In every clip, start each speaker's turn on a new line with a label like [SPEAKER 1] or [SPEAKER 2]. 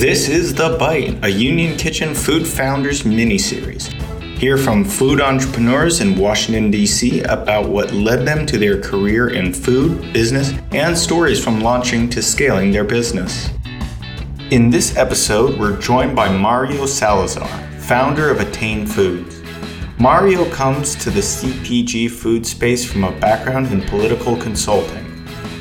[SPEAKER 1] This is The Bite, a Union Kitchen Food Founders mini series. Hear from food entrepreneurs in Washington, D.C. about what led them to their career in food, business, and stories from launching to scaling their business. In this episode, we're joined by Mario Salazar, founder of Attain Foods. Mario comes to the CPG food space from a background in political consulting.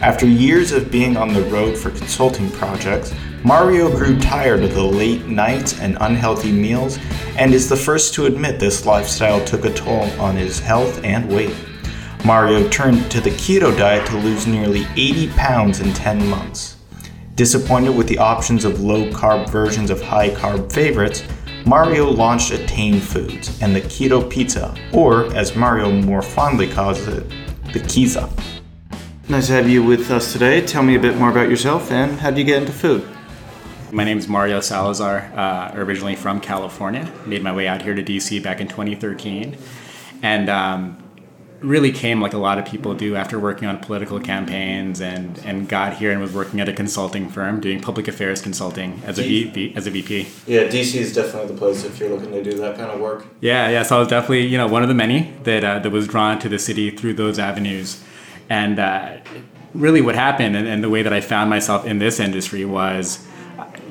[SPEAKER 1] After years of being on the road for consulting projects, Mario grew tired of the late nights and unhealthy meals and is the first to admit this lifestyle took a toll on his health and weight. Mario turned to the keto diet to lose nearly 80 pounds in 10 months. Disappointed with the options of low carb versions of high carb favorites, Mario launched Attain Foods and the Keto Pizza, or as Mario more fondly calls it, the Kiza. Nice to have you with us today. Tell me a bit more about yourself and how did you get into food?
[SPEAKER 2] My name is Mario Salazar, uh, originally from California. Made my way out here to DC back in 2013. And um, really came like a lot of people do after working on political campaigns and, and got here and was working at a consulting firm doing public affairs consulting as a, VP, as a VP.
[SPEAKER 1] Yeah, DC is definitely the place if you're looking to do that kind of work.
[SPEAKER 2] Yeah, yeah. So I was definitely, you know, one of the many that, uh, that was drawn to the city through those avenues. And uh, really what happened and, and the way that I found myself in this industry was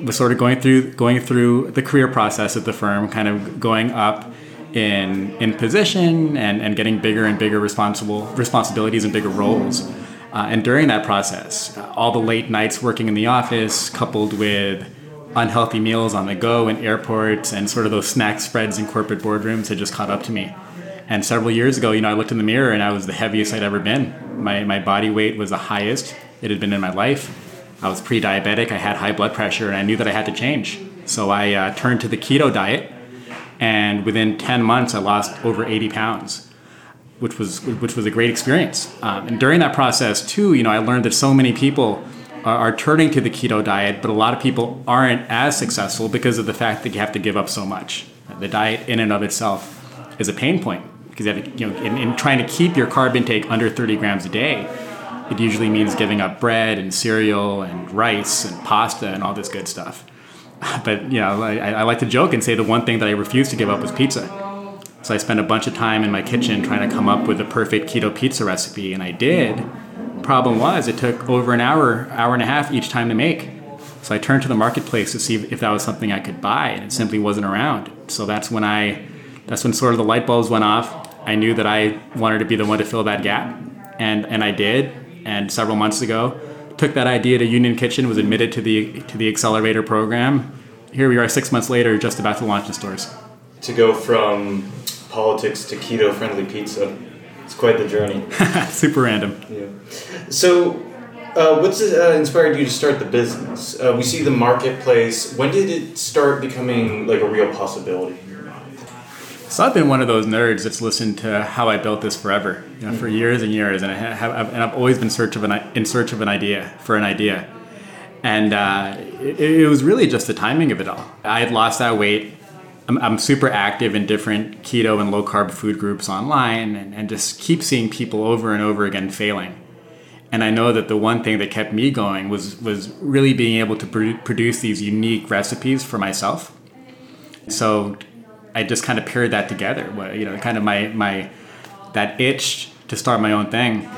[SPEAKER 2] was sort of going through going through the career process at the firm, kind of going up in in position and, and getting bigger and bigger responsible responsibilities and bigger roles. Uh, and during that process, all the late nights working in the office, coupled with unhealthy meals on the go in airports and sort of those snack spreads in corporate boardrooms had just caught up to me. And several years ago, you know, I looked in the mirror and I was the heaviest I'd ever been. My, my body weight was the highest it had been in my life. I was pre diabetic, I had high blood pressure, and I knew that I had to change. So I uh, turned to the keto diet, and within 10 months, I lost over 80 pounds. Which was which was a great experience, um, and during that process too, you know, I learned that so many people are, turning to the keto diet, but a lot of people aren't as successful because of the fact that you have to give up so much. The diet in and of itself is a pain point because you, have, you know, in, in trying to keep your carb intake under 30 grams a day, it usually means giving up bread and cereal and rice and pasta and all this good stuff. But you know, I, I like to joke and say the one thing that I refused to give up was pizza. So I spent a bunch of time in my kitchen trying to come up with the perfect keto pizza recipe, and I did. Problem was, it took over an hour, hour and a half each time to make. So I turned to the marketplace to see if that was something I could buy, and it simply wasn't around. So that's when I, that's when sort of the light bulbs went off. I knew that I wanted to be the one to fill that gap, and and I did and several months ago took that idea to Union Kitchen, was admitted to the to the accelerator program. Here we are, six months later, just about to launch in stores.
[SPEAKER 1] To go from politics to keto friendly pizza, it's quite the journey.
[SPEAKER 2] Super random.
[SPEAKER 1] Yeah. So, uh, what's uh, inspired you to start the business? Uh, we see the marketplace. When did it start becoming like a real possibility?
[SPEAKER 2] So I've been one of those nerds that's listened to how I built this forever, you know, for mm-hmm. years and years, and I have, and I've always been search of an, in search of an idea for an idea, and uh, it, it, was really just the timing of it all. I had lost that weight. I'm, I'm super active in different keto and low carb food groups online, and, and just keep seeing people over and over again failing. And I know that the one thing that kept me going was was really being able to produce these unique recipes for myself. So I just kind of paired that together. You know, kind of my my that itch to start my own thing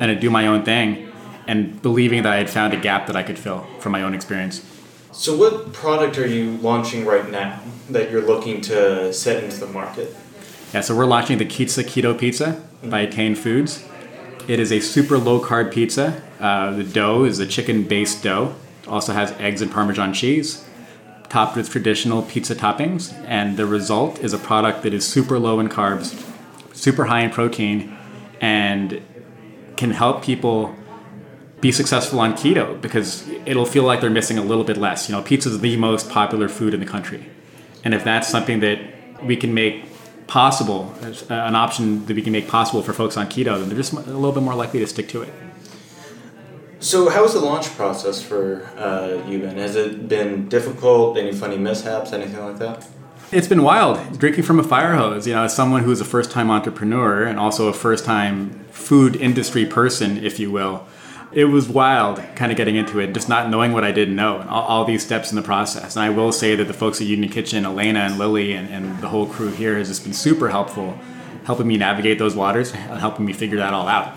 [SPEAKER 2] and to do my own thing, and believing that I had found a gap that I could fill from my own experience.
[SPEAKER 1] So, what product are you launching right now that you're looking to set into the market?
[SPEAKER 2] Yeah, so we're launching the Pizza Keto Pizza mm-hmm. by Attain Foods. It is a super low carb pizza. Uh, the dough is a chicken based dough. Also has eggs and Parmesan cheese topped with traditional pizza toppings, and the result is a product that is super low in carbs, super high in protein, and can help people be successful on keto because it'll feel like they're missing a little bit less. You know, pizza is the most popular food in the country, and if that's something that we can make possible, uh, an option that we can make possible for folks on keto, then they're just a little bit more likely to stick to it.
[SPEAKER 1] So, how was the launch process for uh, you been? Has it been difficult? Any funny mishaps? Anything like that?
[SPEAKER 2] It's been wild. Drinking from a fire hose. You know, as someone who's a first-time entrepreneur and also a first-time food industry person, if you will, it was wild kind of getting into it, just not knowing what I didn't know, and all, all, these steps in the process. And I will say that the folks at Union Kitchen, Elena and Lily, and, and the whole crew here has just been super helpful, helping me navigate those waters, helping me figure that all out.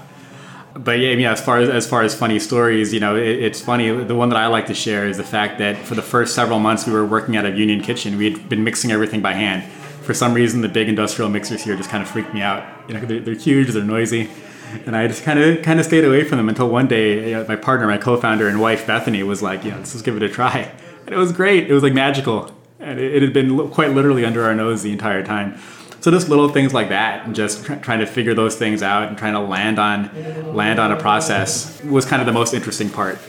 [SPEAKER 2] But yeah, I mean, as far as as far as funny stories, you know, it, it's funny. The one that I like to share is the fact that for the first several months we were working out of Union Kitchen, we had been mixing everything by hand. For some reason, the big industrial mixers here just kind of freaked me out. You know, they're, they're huge, they're noisy and I just kind of kind of stayed away from them until one day, you know, my partner, my co-founder and wife Bethany was like, "You know, let's just give it a try," and it was great. It was like magical, and it, it had been quite literally under our nose the entire time. So just little things like that, and just tr- trying to figure those things out and trying to land on land on a process was kind of the most interesting part.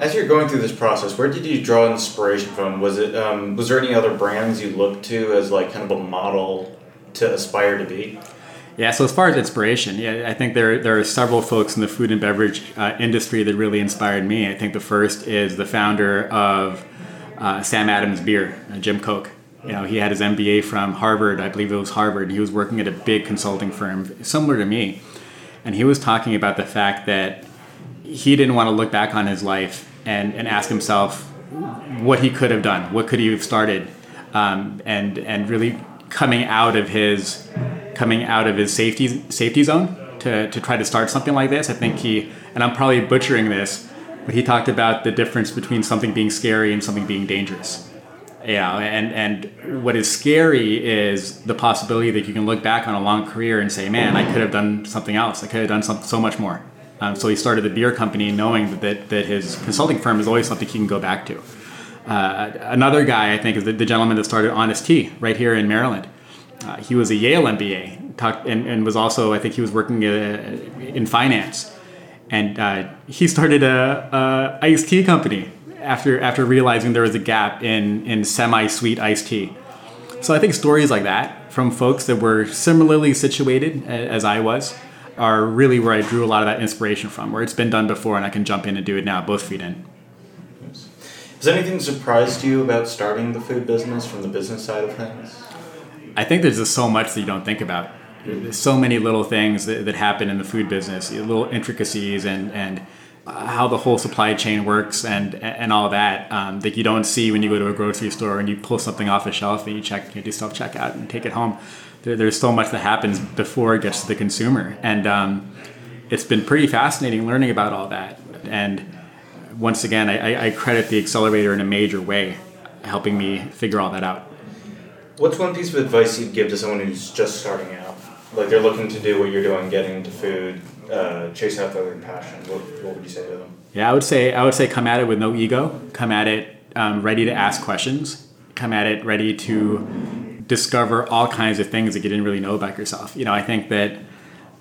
[SPEAKER 1] As you're going through this process, where did you draw inspiration from? Was it um, was there any other brands you looked to as like kind of a model to aspire to be?
[SPEAKER 2] Yeah, so as far as inspiration, yeah, I think there there are several folks in the food and beverage uh, industry that really inspired me. I think the first is the founder of uh, Sam Adams Beer, uh, Jim Koch. You know, he had his MBA from Harvard, I believe it was Harvard. He was working at a big consulting firm similar to me, and he was talking about the fact that he didn't want to look back on his life and, and ask himself what he could have done, what could he have started, um, and and really coming out of his coming out of his safety safety zone to, to try to start something like this. I think he and I'm probably butchering this, but he talked about the difference between something being scary and something being dangerous. Yeah, and and what is scary is the possibility that you can look back on a long career and say, "Man, I could have done something else. I could have done some, so much more." Um, so he started the beer company, knowing that, that, his consulting firm is always something he can go back to. Uh, another guy, I think, is the, the, gentleman that started Honest Tea right here in Maryland. Uh, he was a Yale MBA, talked, and, and, was also, I think, he was working uh, in finance, and uh, he started a, a iced tea company after after realizing there was a gap in in semi-sweet iced tea. So I think stories like that from folks that were similarly situated as I was are really where I drew a lot of that inspiration from, where it's been done before and I can jump in and do it now, both feet in.
[SPEAKER 1] Has anything surprised you about starting the food business from the business side of things?
[SPEAKER 2] I think there's just so much that you don't think about. There's so many little things that, that happen in the food business, little intricacies and and how the whole supply chain works and and all that um, that you don't see when you go to a grocery store and you pull something off a shelf and you check you do self checkout and take it home. There, there's so much that happens before it gets to the consumer, and um, it's been pretty fascinating learning about all that. And once again, I, I credit the accelerator in a major way, helping me figure all that out.
[SPEAKER 1] What's one piece of advice you'd give to someone who's just starting out? Like they're looking to do what you're doing, getting into food, uh, chasing after their passion. What, what would you say to them?
[SPEAKER 2] Yeah, I would say I would say come at it with no ego. Come at it um, ready to ask questions. Come at it ready to discover all kinds of things that you didn't really know about yourself. You know, I think that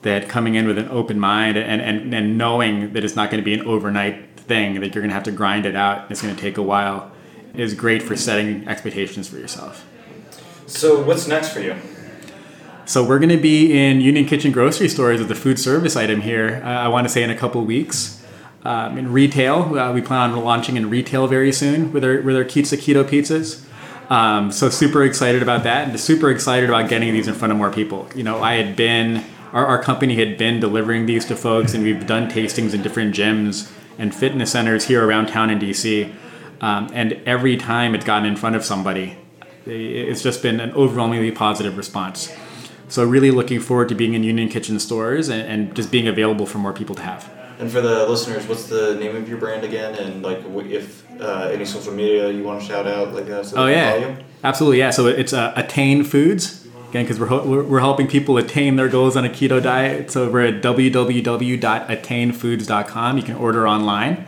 [SPEAKER 2] that coming in with an open mind and, and, and knowing that it's not going to be an overnight thing, that you're going to have to grind it out, it's going to take a while, is great for setting expectations for yourself.
[SPEAKER 1] So, what's next for you?
[SPEAKER 2] So, we're going to be in Union Kitchen grocery stores as a food service item here, uh, I want to say in a couple weeks. Um, in retail, uh, we plan on launching in retail very soon with our, with our Keto pizzas. Um, so, super excited about that and super excited about getting these in front of more people. You know, I had been, our, our company had been delivering these to folks, and we've done tastings in different gyms and fitness centers here around town in DC. Um, and every time it's gotten in front of somebody, it's just been an overwhelmingly positive response. So really looking forward to being in Union Kitchen stores and, and just being available for more people to have.
[SPEAKER 1] And for the listeners, what's the name of your brand again? And like, if uh, any social media you want to shout out, like that. So
[SPEAKER 2] oh yeah, absolutely, yeah. So it's uh, Attain Foods again because we're, we're we're helping people attain their goals on a keto diet. So we're at www.attainfoods.com. You can order online.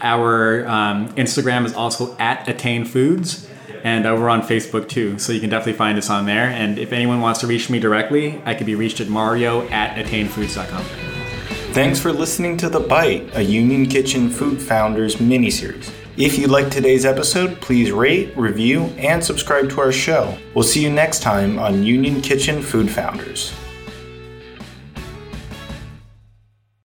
[SPEAKER 2] Our um, Instagram is also at Attain Foods and uh, we're on Facebook too, so you can definitely find us on there. And if anyone wants to reach me directly, I can be reached at mario at attainfoods.com.
[SPEAKER 1] Thanks for listening to The Bite, a Union Kitchen Food Founders mini-series. If you liked today's episode, please rate, review, and subscribe to our show. We'll see you next time on Union Kitchen Food Founders.